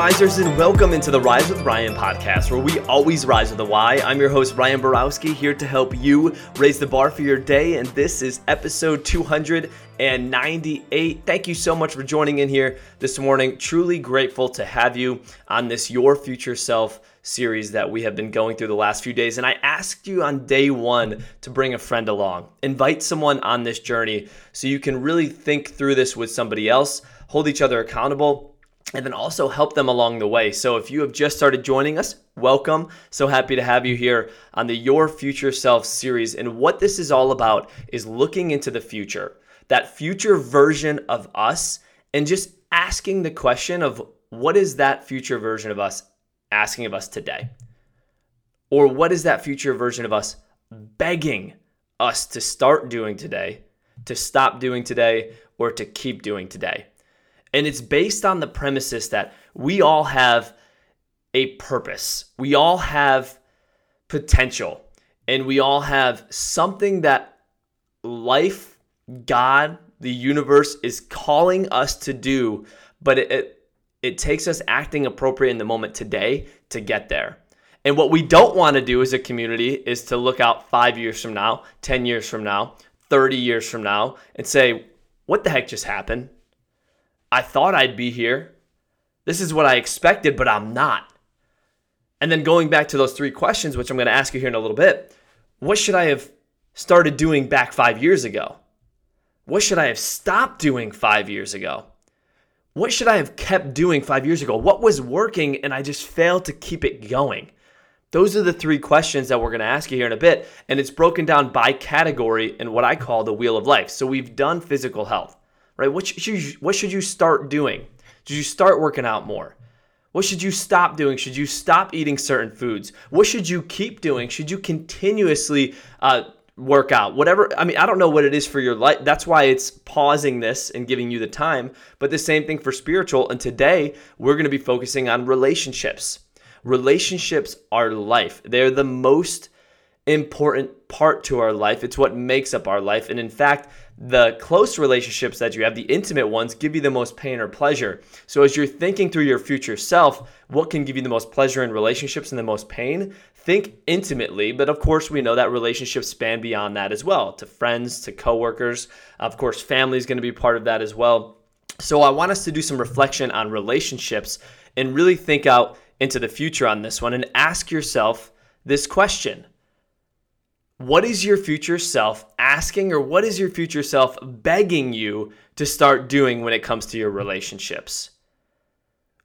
risers, and welcome into the Rise with Ryan podcast, where we always rise with a why. I'm your host, Ryan Borowski, here to help you raise the bar for your day, and this is episode 298. Thank you so much for joining in here this morning. Truly grateful to have you on this Your Future Self series that we have been going through the last few days. And I asked you on day one to bring a friend along, invite someone on this journey so you can really think through this with somebody else, hold each other accountable and then also help them along the way. So if you have just started joining us, welcome. So happy to have you here on the Your Future Self series. And what this is all about is looking into the future, that future version of us, and just asking the question of what is that future version of us asking of us today? Or what is that future version of us begging us to start doing today, to stop doing today, or to keep doing today? And it's based on the premises that we all have a purpose, we all have potential, and we all have something that life, God, the universe is calling us to do, but it, it, it takes us acting appropriate in the moment today to get there. And what we don't want to do as a community is to look out five years from now, 10 years from now, 30 years from now, and say, what the heck just happened? I thought I'd be here. This is what I expected, but I'm not. And then going back to those three questions, which I'm going to ask you here in a little bit what should I have started doing back five years ago? What should I have stopped doing five years ago? What should I have kept doing five years ago? What was working and I just failed to keep it going? Those are the three questions that we're going to ask you here in a bit. And it's broken down by category in what I call the wheel of life. So we've done physical health right? What should you, what should you start doing? Should you start working out more? What should you stop doing? Should you stop eating certain foods? What should you keep doing? Should you continuously uh, work out? Whatever. I mean, I don't know what it is for your life. That's why it's pausing this and giving you the time. But the same thing for spiritual. And today we're going to be focusing on relationships. Relationships are life. They're the most important part to our life. It's what makes up our life. And in fact, the close relationships that you have, the intimate ones, give you the most pain or pleasure. So, as you're thinking through your future self, what can give you the most pleasure in relationships and the most pain? Think intimately, but of course, we know that relationships span beyond that as well to friends, to coworkers. Of course, family is going to be part of that as well. So, I want us to do some reflection on relationships and really think out into the future on this one and ask yourself this question what is your future self asking, or what is your future self begging you to start doing when it comes to your relationships?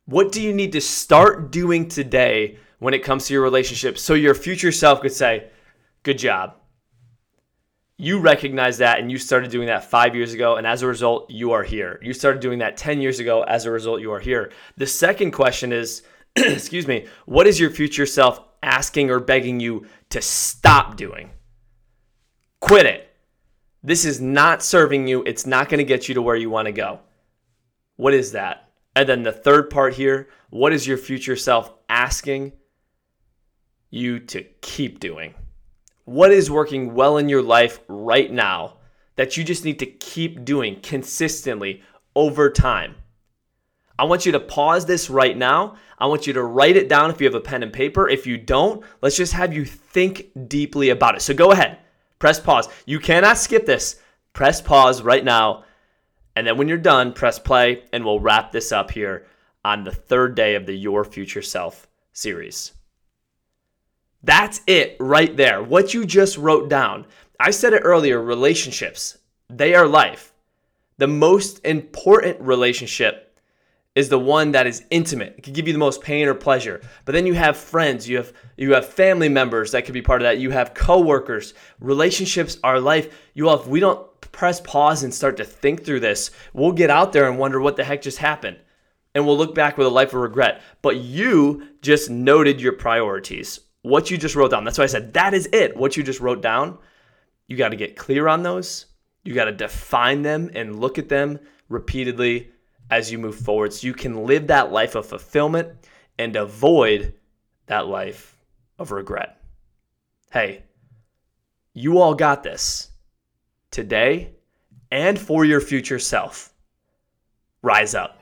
What do you need to start doing today when it comes to your relationships so your future self could say, Good job. You recognize that and you started doing that five years ago, and as a result, you are here. You started doing that 10 years ago, as a result, you are here. The second question is, excuse me, what is your future self asking or begging you to stop doing? Quit it. This is not serving you. It's not going to get you to where you want to go. What is that? And then the third part here what is your future self asking you to keep doing? What is working well in your life right now that you just need to keep doing consistently over time? I want you to pause this right now. I want you to write it down if you have a pen and paper. If you don't, let's just have you think deeply about it. So go ahead. Press pause. You cannot skip this. Press pause right now. And then when you're done, press play, and we'll wrap this up here on the third day of the Your Future Self series. That's it right there. What you just wrote down. I said it earlier relationships, they are life. The most important relationship is the one that is intimate. It can give you the most pain or pleasure. But then you have friends, you have you have family members that could be part of that. You have coworkers. Relationships are life. You all if we don't press pause and start to think through this, we'll get out there and wonder what the heck just happened. And we'll look back with a life of regret. But you just noted your priorities. What you just wrote down. That's why I said that is it. What you just wrote down. You got to get clear on those. You got to define them and look at them repeatedly as you move forward so you can live that life of fulfillment and avoid that life of regret. Hey, you all got this today and for your future self. Rise up.